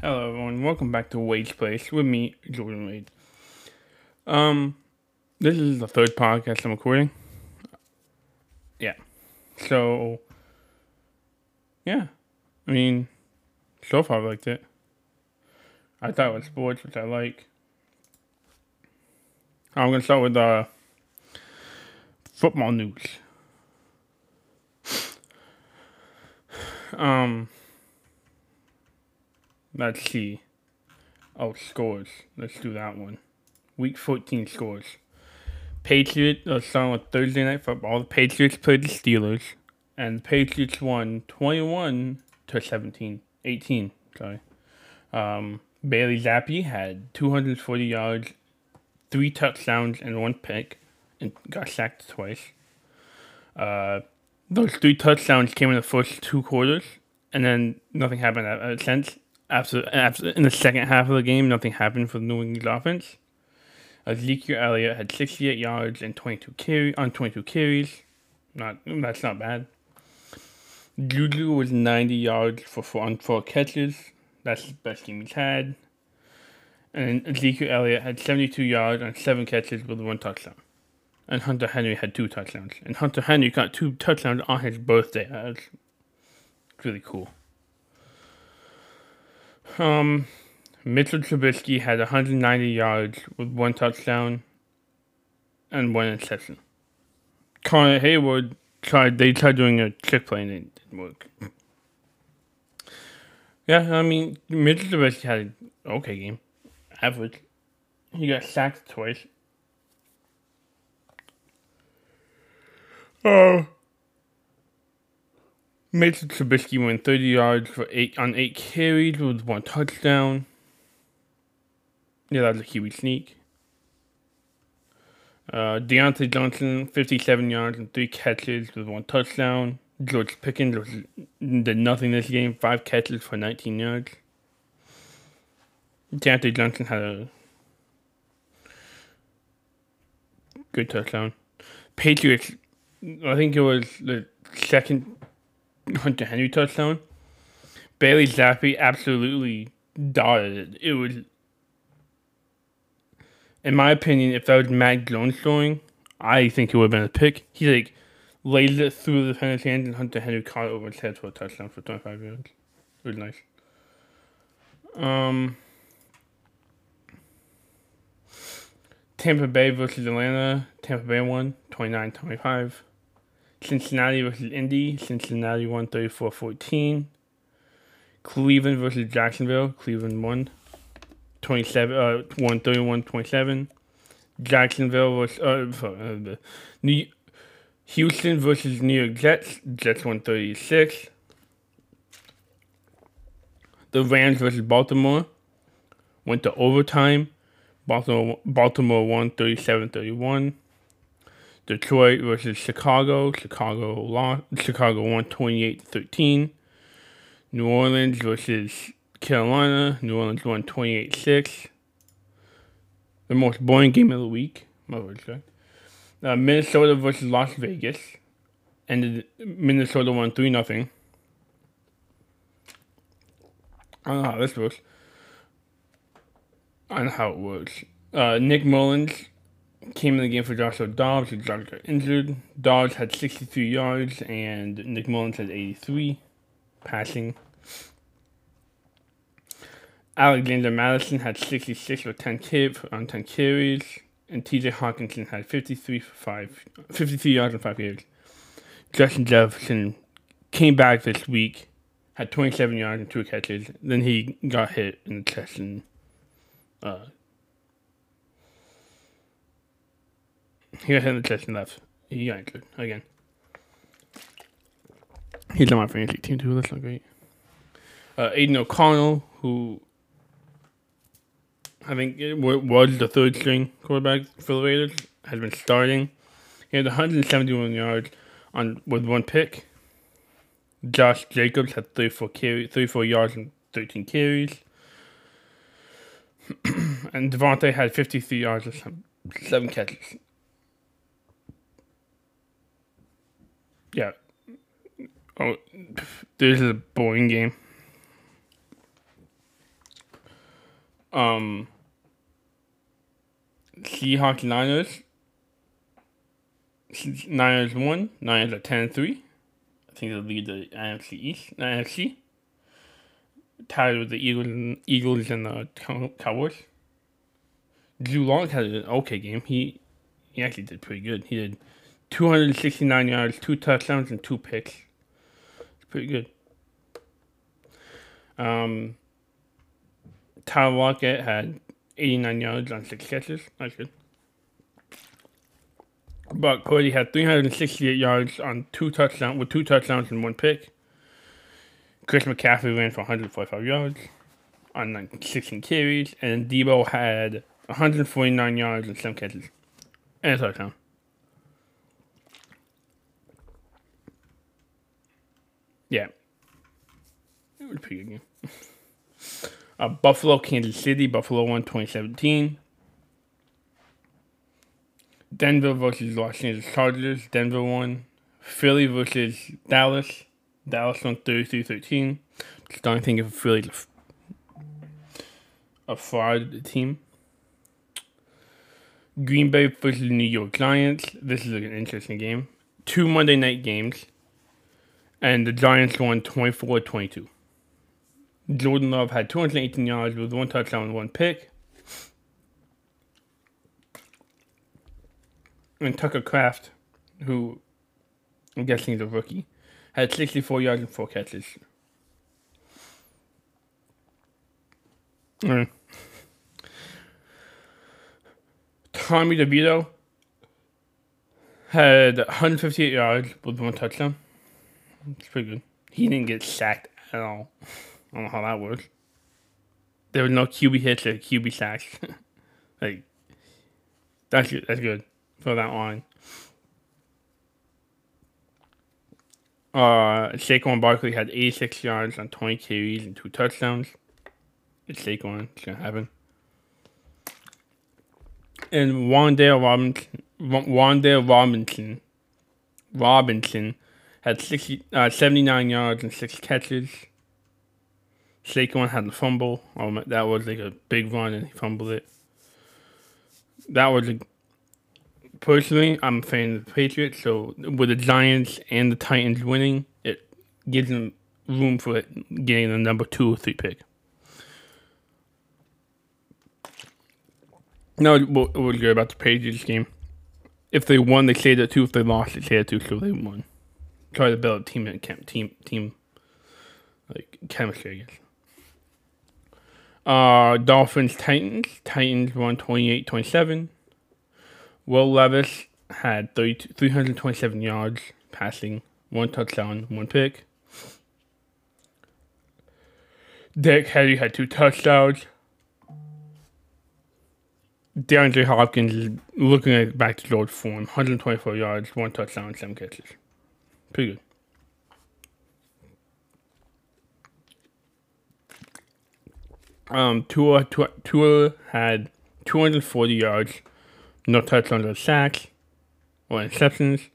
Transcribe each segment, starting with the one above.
Hello, everyone. Welcome back to Wade's Place with me, Jordan Wade. Um, this is the third podcast I'm recording. Yeah. So, yeah. I mean, so far I liked it. I thought it was sports, which I like. I'm gonna start with uh, football news. Um. Let's see. Oh, scores. Let's do that one. Week 14 scores. Patriots, let's start with Thursday Night Football. The Patriots played the Steelers, and the Patriots won 21 to 17. 18, sorry. Um, Bailey Zappe had 240 yards, three touchdowns, and one pick, and got sacked twice. Uh, those three touchdowns came in the first two quarters, and then nothing happened since after in the second half of the game, nothing happened for the New England offense. Ezekiel Elliott had 68 yards and 22 carry on 22 carries. Not that's not bad. Juju was 90 yards for four on four catches. That's the best game he's had. And Ezekiel Elliott had 72 yards on seven catches with one touchdown. And Hunter Henry had two touchdowns. And Hunter Henry got two touchdowns on his birthday. That's really cool. Um, Mitchell Trubisky had 190 yards with one touchdown and one interception. Connor Heyward tried. They tried doing a trick play and it didn't work. Yeah, I mean Mitchell Trubisky had an okay game, average. He got sacked twice. Oh. Mitchell Trubisky went 30 yards for eight on eight carries with one touchdown. Yeah, that was a huge sneak. Uh, Diontae Johnson, 57 yards and three catches with one touchdown. George Pickens was, did nothing this game, five catches for 19 yards. Diontae Johnson had a good touchdown. Patriots, I think it was the second Hunter Henry touchdown. Bailey Zappe absolutely dotted it. It was, in my opinion, if that was Mac Jones throwing, I think it would have been a pick. He like laid it through the defender's hands and Hunter Henry caught it over his head for a touchdown for 25 yards. It was nice. Um, Tampa Bay versus Atlanta. Tampa Bay won 29 25. Cincinnati versus Indy. Cincinnati won 34 14. Cleveland versus Jacksonville. Cleveland won 27, uh, won 31 27. Jacksonville versus, uh, uh, New, Houston versus New York Jets. Jets won 36. The Rams versus Baltimore went to overtime. Baltimore, Baltimore won 37 31. Detroit versus Chicago. Chicago lost. Chicago won 28 13. New Orleans versus Carolina. New Orleans won 28 6. The most boring game of the week. My words, uh, Minnesota versus Las Vegas. And Minnesota won 3 0. I don't know how this works. I don't know how it works. Uh, Nick Mullens came in the game for Joshua Dobbs. Dobbs got injured. Dobbs had 63 yards, and Nick Mullens had 83 passing. Alexander Mattison had 66 with 10 carries on 10 carries, and TJ Hockenson had 53 for 5, 53 yards and 5 carries. Justin Jefferson came back this week, had 27 yards and 2 catches. Then he got hit in the chest and uh, He got in the chest and left. He got injured again. He's on my fantasy team too. That's not great. Uh, Aidan O'Connell, who I think was the third string quarterback for the Raiders, has been starting. He had 171 yards on with one pick. Josh Jacobs had 34, carry, 34 yards and 13 carries. and Davante had 53 yards and seven catches. Yeah. Oh, this is a boring game. Um, Seahawks Niners. Niners won. Niners are 10 3. I think they'll lead the NFC East. NFC. Tied with the Eagles, Eagles and the Cowboys. Drew Lock had an okay game. He he actually did pretty good. He did 269 yards, two touchdowns, and two picks. It's pretty good. Um, Tyler Lockett had 89 yards on six catches. That's good. Brock Purdy had 368 yards on two touchdowns with two touchdowns and one pick. Chris McCaffrey ran for 145 yards on 16 carries, and Deebo had 149 yards and some catches and a touchdown. Yeah, it was a good game. uh, Buffalo, Kansas City. Buffalo won 2017. Denver versus Los Angeles Chargers. Denver won. Philly versus Dallas. Dallas won 33 13. Just don't think of Philly a fraud team. Green Bay versus New York Giants. This is an interesting game. Two Monday night games. And the Giants won 24 22. Jordan Love had 218 yards with one touchdown and one pick. And Tucker Kraft, who I'm guessing is a rookie, had 64 yards and four catches. Mm. Tommy DeVito had 158 yards with one touchdown. It's pretty good. He didn't get sacked at all. I don't know how that works. There was no QB hits or QB sacks. like that's good. That's good for that line. Uh, Saquon Barkley had 86 yards on 20 carries and two touchdowns. It's Saquon. It's gonna happen. And Wan'Dale Robinson, Wan'Dale Robinson, Robinson had 60, uh, 79 yards and six catches. Saquon had the fumble. Oh, that was like a big run and he fumbled it. That was a personally, I'm a fan of the Patriots, so with the Giants and the Titans winning, it gives them room for it, getting the number two or three pick. No, what was good about the Patriots game? If they won, they say that too. If they lost, they say that too. So they won. Try to build team and team team like chemistry, I guess. Uh, Dolphins Titans. Titans won 28-27. Will Levis had 30, 327 yards passing, one touchdown, one pick. Derrick Henry had two touchdowns. DeAndre Hopkins is looking at back to George form, 124 yards, one touchdown, seven catches. Pretty good. Um, Tua, Tua, Tua had 240 yards, no touchdowns or sacks or interceptions.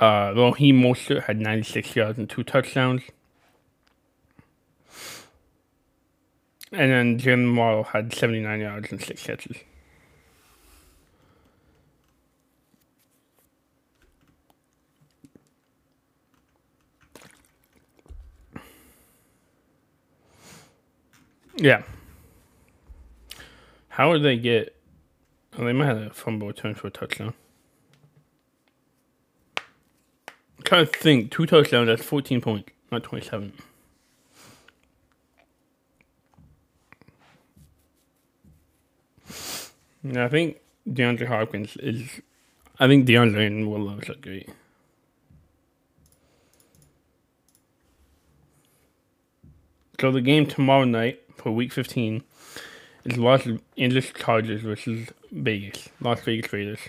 Uh, Raheem Mostert had 96 yards and two touchdowns. And then Jim Waddle had 79 yards and six catches. Yeah. How would they get? Oh, they might have a fumble return for a touchdown. I'm trying to think. Two touchdowns, that's 14 points, not 27. Yeah, I think DeAndre Hopkins is. I think DeAndre and Will Levis are great. So the game tomorrow night for Week 15 is Los Angeles Chargers versus Vegas, Las Vegas Raiders.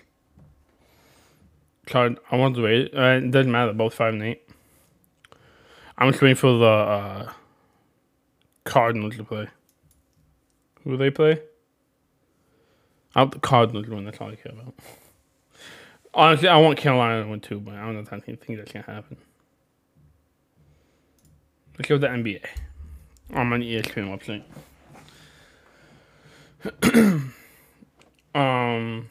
So I want to wait. Uh, it doesn't matter. Both five and eight. I'm just waiting for the uh, Cardinals to play. Who they play? Out the Cardinals win. That's all I care about. Honestly, I want Carolina to win too, but I don't know if I think that's gonna happen. Let's go to the NBA. On the ESPN website. um.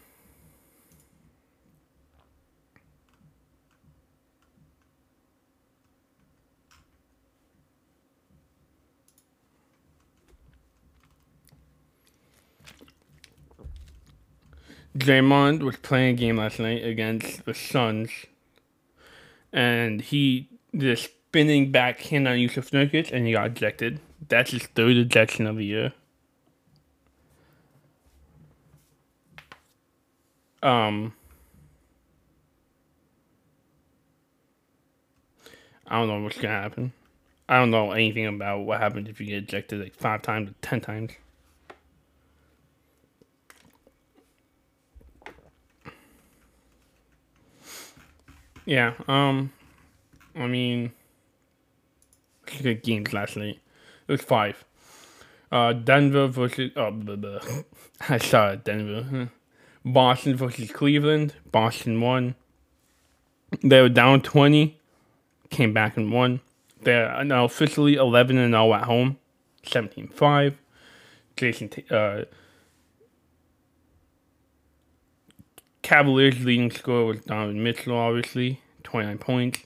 Draymond was playing a game last night against the Suns, and he did a spinning backhand on Jusuf Nurkic, and he got ejected. That's his third ejection of the year. Um, I don't know what's gonna happen. I don't know anything about what happens if you get ejected like five times or ten times. Yeah, um, I mean, good games last night. Was five. Uh, Denver versus, oh, blah, blah. I saw Denver. Boston versus Cleveland. Boston won. They were down 20, came back and won. They're now officially 11 and 0 at home, 17 5. Jason, uh, Cavaliers' leading scorer was Donovan Mitchell, obviously, 29 points.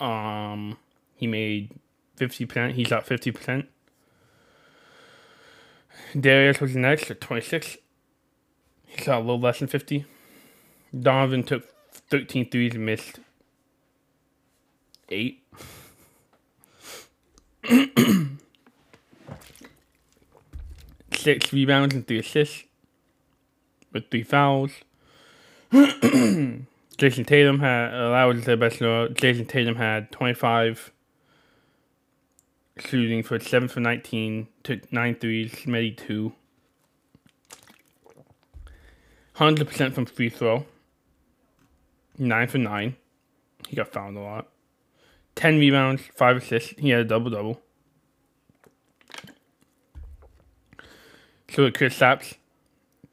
Um, he made 50%. He shot 50%. Darius was next at 26. He shot a little less than 50. Donovan took 13 threes and missed 8. Six rebounds and three assists with three fouls. Jayson Tatum had that was the best. Jayson Tatum had 25 shooting for 7 for 19, took 9 threes, made 2. 100% from free throw. 9 for 9. He got fouled a lot. 10 rebounds, 5 assists. He had a double double. So with Kristaps,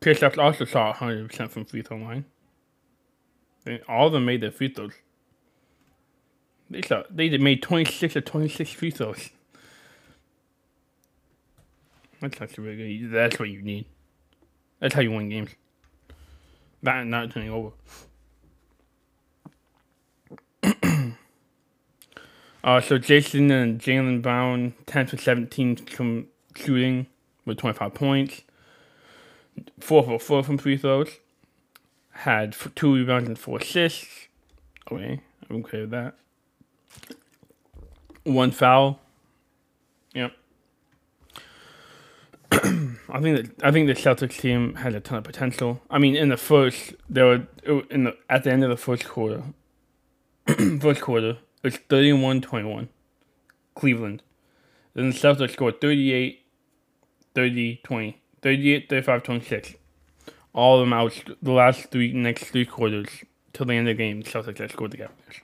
Kristaps also saw 100% from free throw line. And all of them made their free throws. They saw they made 26 or 26 free throws. That's actually really good. That's what you need. That's how you win games. That and not turning over. uh, so Jason and Jaylen Brown, 10 for 17 from shooting with 25 points. 4 for 4 from free throws. Had two rebounds and 4 assists. Okay, I'm okay with that. One foul. Yep. I think that I think the Celtics team had a ton of potential. I mean, in the first, there were in the at the end of the first quarter. first quarter, it's 31-21. Cleveland. Then the Celtics scored 38, 30, 20, 38, 35, 26. All of them out the last three next three quarters till the end of the game. The Celtics scored the Cavaliers.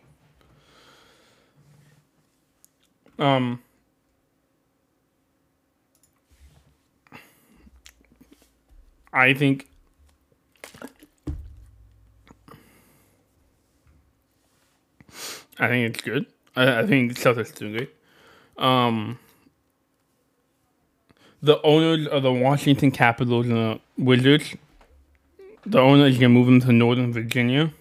Um. I think I think it's good. I, I think Celtics doing great. Um, the owners of the Washington Capitals and the Wizards, the owner is gonna move them to Northern Virginia.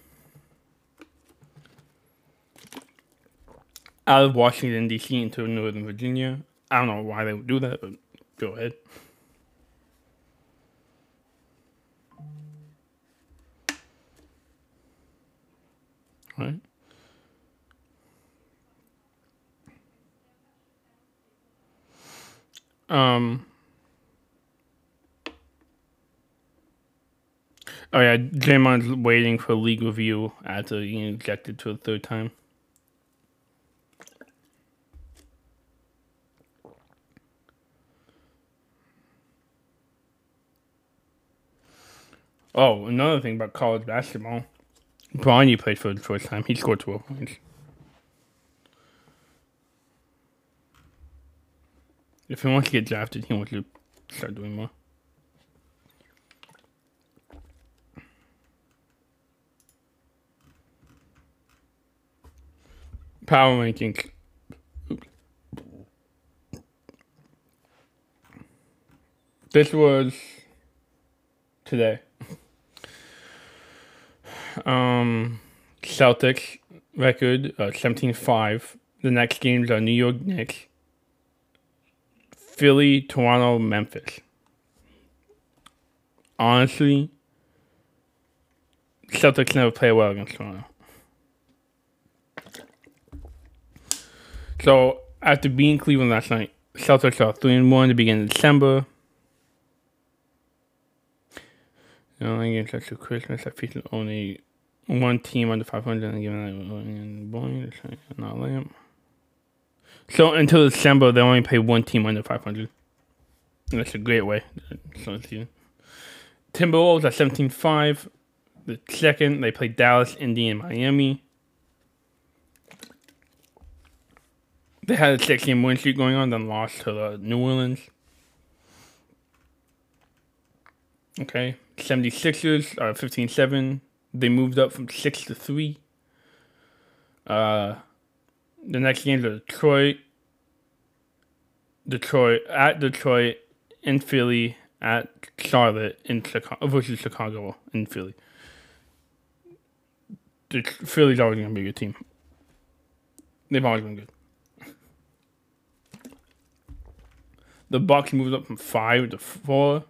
Out of Washington D.C. into Northern Virginia. I don't know why they would do that, but go ahead. Right. Um. Oh yeah, Draymond's waiting for league review after being ejected to a third time. Oh, another thing about college basketball. Barney played for the first time. He scored 12 points. If he wants to get drafted, he wants to start doing more. Power rankings. This was today. Um, Celtics record uh, 17-5. The next games are New York Knicks, Philly, Toronto, Memphis. Honestly, Celtics never play well against Toronto. So after beating Cleveland last night, Celtics are three and one to begin December. The only games after Christmas I featured only one team under 500 and given that boy, not lamp. So until December, they only play one team under 500. And that's a great way. Timberwolves at 17-5. The second, they play Dallas, Indy, and Miami. They had a six-game win streak going on, then lost to the New Orleans. Okay, 76ers are 15-7. They moved up from 6 to 3. Uh, the next games are Detroit, Detroit at Detroit, in Philly, at Charlotte, in Chicago versus Chicago in Philly. The Philly's always gonna be a good team. They've always been good. The Bucks moved up from five to four.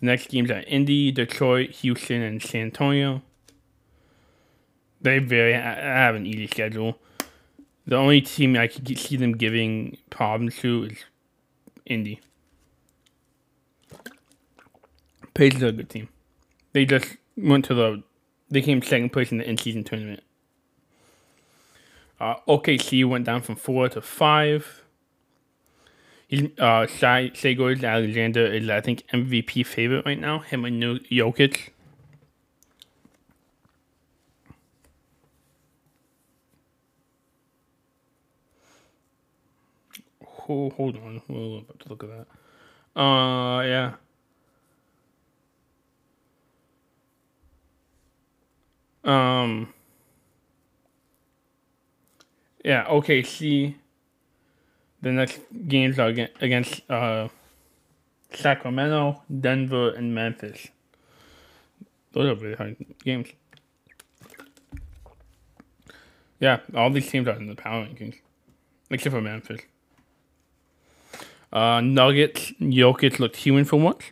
The next games are Indy, Detroit, Houston, and San Antonio. They very have an easy schedule. The only team I could see them giving problems to is Indy. Pacers are a good team. They just went to the. They came second place in the in-season tournament. Uh, OKC went down from four to five. Uh, Shai, Shai Alexander is, I think, MVP favorite right now. Him and Jokic. hold, hold on. We'll about to look at that. Uh, yeah. Um. Yeah. Okay. See. The next games are against uh, Sacramento, Denver, and Memphis. Those are really hard games. Yeah, all these teams are in the power rankings, except for Memphis. Uh, Nuggets, Jokic looked human for once.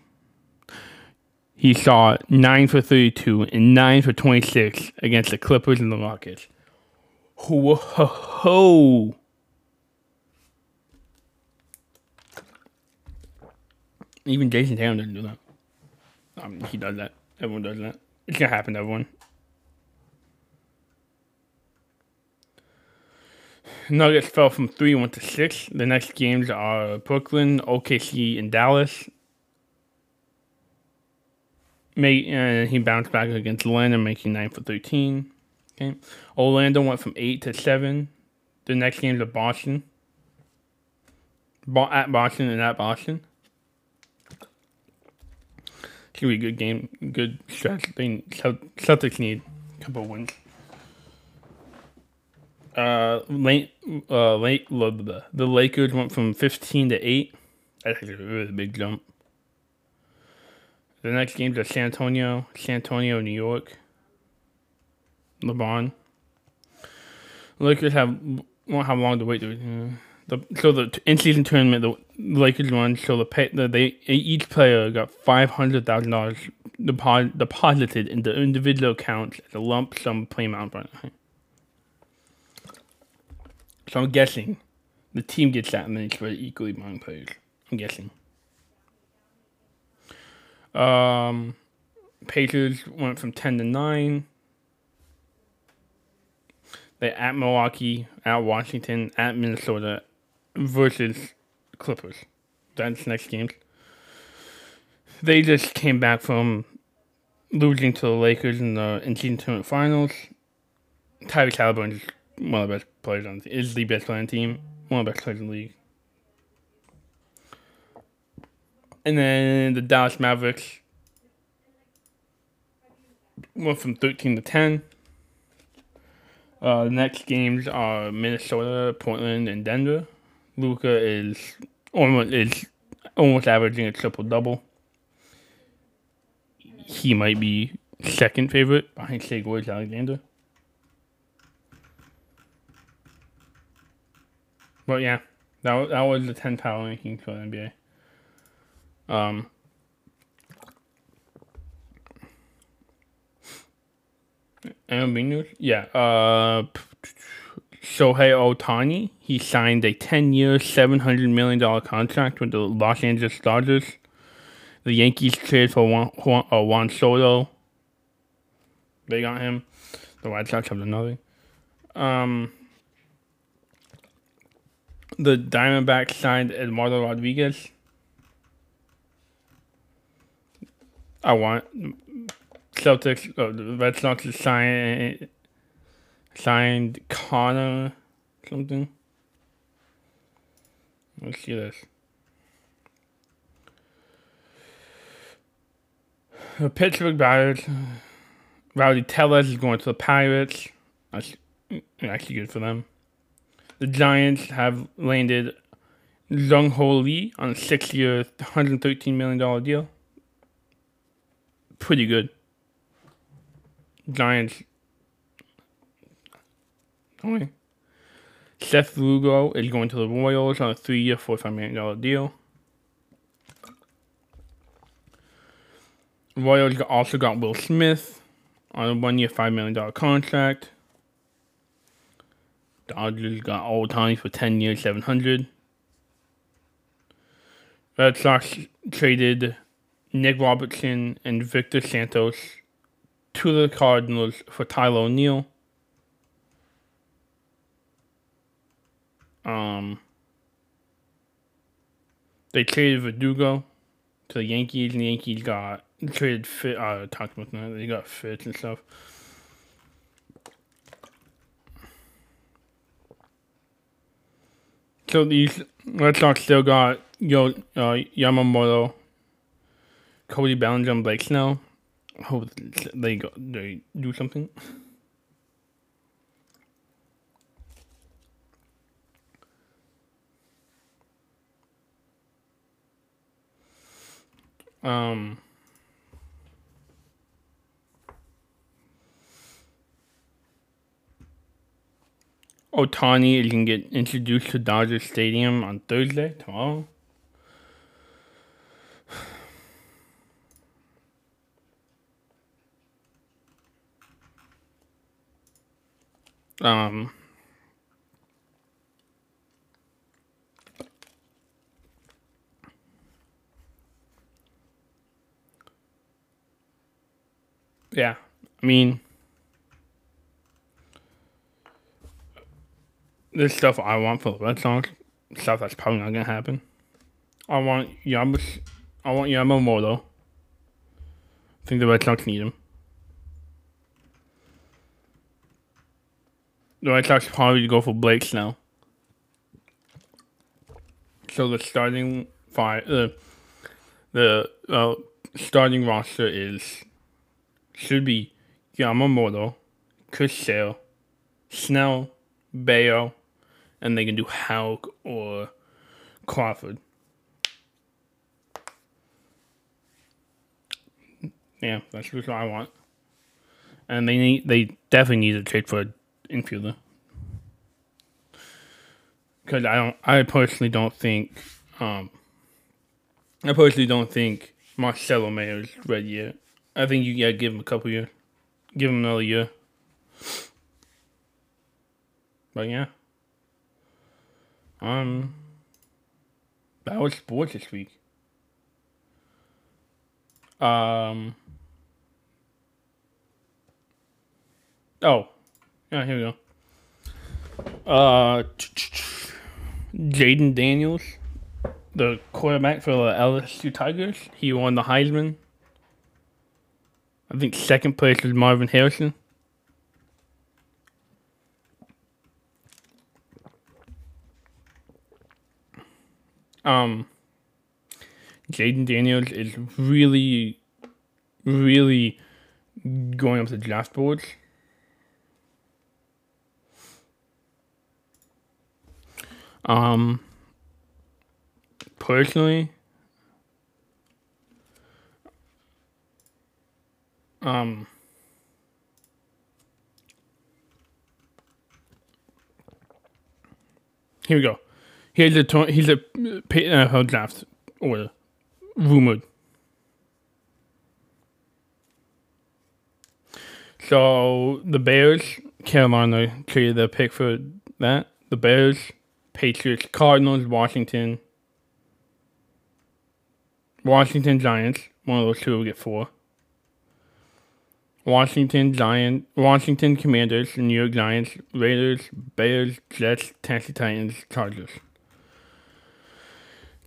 He saw 9 for 32 and 9 for 26 against the Clippers and the Rockets. Ho ho ho! Even Jayson Tatum doesn't do that. Um, he does that. Everyone does that. It's gonna happen to everyone. Nuggets fell from three went to six. The next games are Brooklyn, OKC, and Dallas. May uh, he bounced back against Orlando, making nine for thirteen. Okay, Orlando went from eight to seven. The next games are Boston. Bo- at Boston and at Boston. It's gonna be a good game, good stretch. They Celtics need a couple wins uh, late, uh, late, the Lakers went from 15 to 8. That's a really big jump. The next games are San Antonio, San Antonio, New York, LeBron. Lakers have won't have long to wait. To, uh, the, so the in season tournament, the Lakers won. So the, pay, the they each player got five hundred thousand dollars deposited in into individual accounts as a lump sum payment. So I'm guessing the team gets that many spread equally among players. I'm guessing. Um, Pacers went from 10 to 9. They at Milwaukee, at Washington, at Minnesota versus Clippers. That's next game. They just came back from losing to the Lakers in the in season tournament finals. Tyrese Halliburton is one of the best players on the, is the best player on the team, one of the best players in the league. And then the Dallas Mavericks went from 13 to 10. Uh, the next games are Minnesota, Portland, and Denver. Luka is almost is almost averaging a triple double. He might be second favorite behind Shai Gilgeous-Alexander. But yeah, that that was the ten power ranking for the NBA. Um. MLB news, yeah. Uh, Shohei Ohtani. he signed a 10-year, $700 million contract with the Los Angeles Dodgers. The Yankees traded for Juan, Juan, uh, Juan Soto. They got him. The White Sox have another. Um, the Diamondbacks signed Eduardo Rodriguez. I want Celtics, uh, the Red Sox signed signed Connor something. Let's see this. The Pittsburgh Pirates. Rowdy Tellez is going to the Pirates. That's mm, actually good for them. The Giants have landed Jung Hoo Lee on a six year, $113 million deal. Pretty good. Giants. Okay. Seth Lugo is going to the Royals on a three year, $45 million deal. Royals also got Will Smith on a one year, $5 million contract. Dodgers got Ohtani for 10 years, 700. Red Sox traded Nick Robertson and Victor Santos to the Cardinals for Tyler O'Neill. Um, they traded Verdugo to the Yankees, and the Yankees got traded fit. Uh, talked about that. They got fits and stuff. So these Red Sox still got Yo uh, Yamamoto, Cody Bellinger, and Blake Snell. Hope they go, they do something. Um. Ohtani is going to get introduced to Dodger Stadium on Thursday, tomorrow. Um, yeah, I mean, There's stuff I want for the Red Sox. Stuff that's probably not gonna happen. I want Yamamoto. I want Yamamoto. I think the Red Sox need him. The Red Sox probably go for Blake Snell. So the starting five, uh, the uh, starting roster is should be Yamamoto, Sale, Snell, Bello, and they can do Houck or Crawford. Yeah, that's what I want. And they need they definitely need to trade for an infielder. Because I don't I personally don't think um I personally don't think Marcelo Mayer is ready yet. I think you gotta give him a couple years. Give him another year. But yeah. Um, that was sports this week. Um. Oh, yeah. Here we go. Uh, Jayden Daniels, the quarterback for the LSU Tigers, he won the Heisman. I think second place was Marvin Harrison. Um, Jayden Daniels is really, really going up the draft boards. Um, personally, Um, here we go. Here's a to- here's a NFL draft order rumored. So the Bears, Carolina traded the pick for that. The Bears, Patriots, Cardinals, Washington, Washington Giants. One of those two will get four. Washington Giant, Washington Commanders, New York Giants, Raiders, Bears, Jets, Tennessee Titans, Chargers.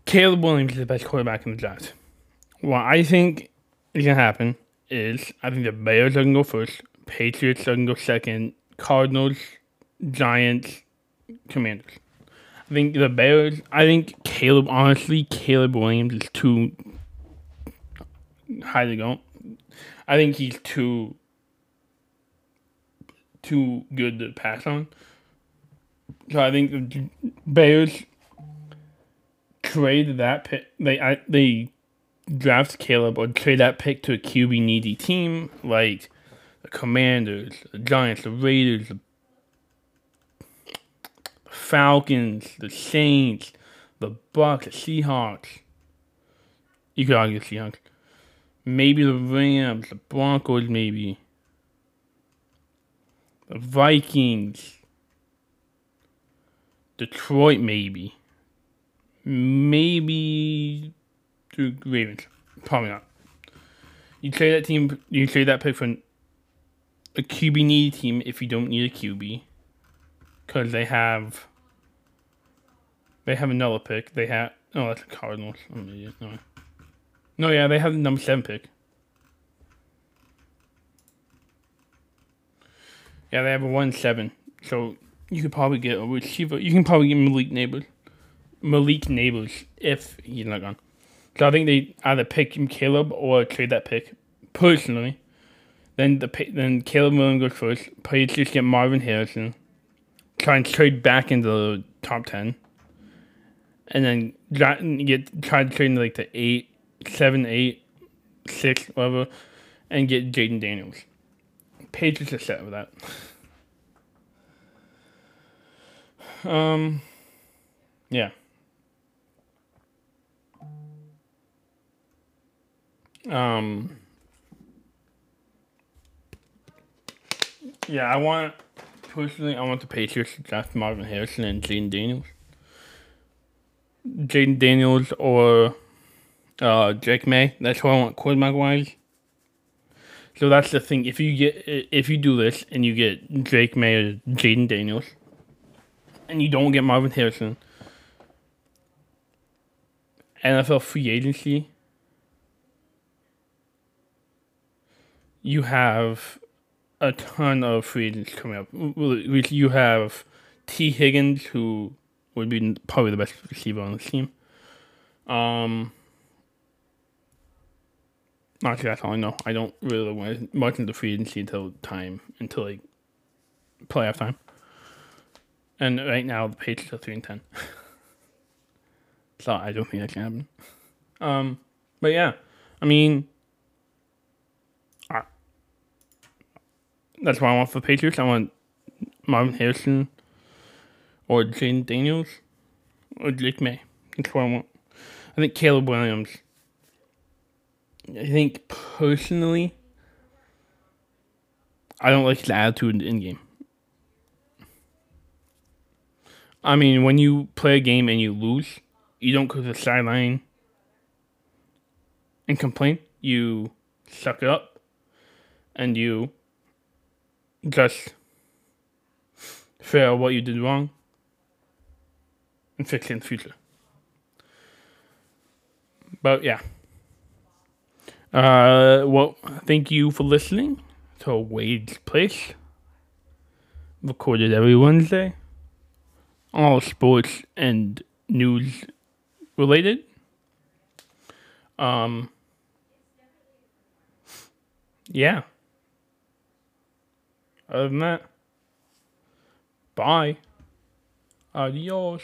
Caleb Williams is the best quarterback in the draft. What I think is gonna happen is I think the Bears are gonna go first, Patriots are gonna go second, Cardinals, Giants, Commanders. I think the Bears. I think Caleb. Honestly, Caleb Williams is too high to go. I think he's too too good to pass on. So I think the Bears trade that pick. They I, they draft Caleb or trade that pick to a QB needy team like the Commanders, the Giants, the Raiders, the Falcons, the Saints, the Bucks, the Seahawks. You could argue the Seahawks. Maybe the Rams, the Broncos, maybe. The Vikings. Detroit, maybe. Maybe the Ravens. Probably not. You trade that team. You trade that pick for a QB need team if you don't need a QB, because they have. They have another pick. They have. Oh, that's the Cardinals. I'm an idiot. No. No, yeah, they have the number seven pick. Yeah, they have a one seven. So you could probably get a receiver. You can probably get Malik Nabers. Malik Nabers if he's not gone. So I think they either pick him Caleb or trade that pick. Personally, then the then Caleb Williams goes first. Patriots get Marvin Harrison. Try and trade back into the top ten, and then get try to trade into like the eight, seven, eight, six, whatever, and get Jayden Daniels. Patriots are set with that. Um, yeah. Um, yeah, I want personally. I want the Patriots to draft Marvin Harrison and Jayden Daniels. Jayden Daniels or uh, Drake Maye. That's who I want quarterback wise. So that's the thing. If you get if you do this and you get Drake Maye or Jayden Daniels, and you don't get Marvin Harrison, NFL free agency you have a ton of free agents coming up. You have Tee Higgins, who would be probably the best receiver on the team. Um, actually, that's all I know. I don't really want much into free agency until time, until like playoff time. And right now, the Patriots are 3 and 10. so I don't think that can happen. Um, but yeah, I mean, That's what I want for Patriots. I want Marvin Harrison or Jane Daniels or Jake May. That's what I want. I think Caleb Williams. I think personally, I don't like his attitude in game. I mean, when you play a game and you lose, you don't go to the sideline and complain. You suck it up and you just figure out what you did wrong and fix it in the future. But yeah. Uh, well, thank you for listening to Wade's Place. Recorded every Wednesday. All sports and news related. Um, yeah. Other than that, bye. Adios.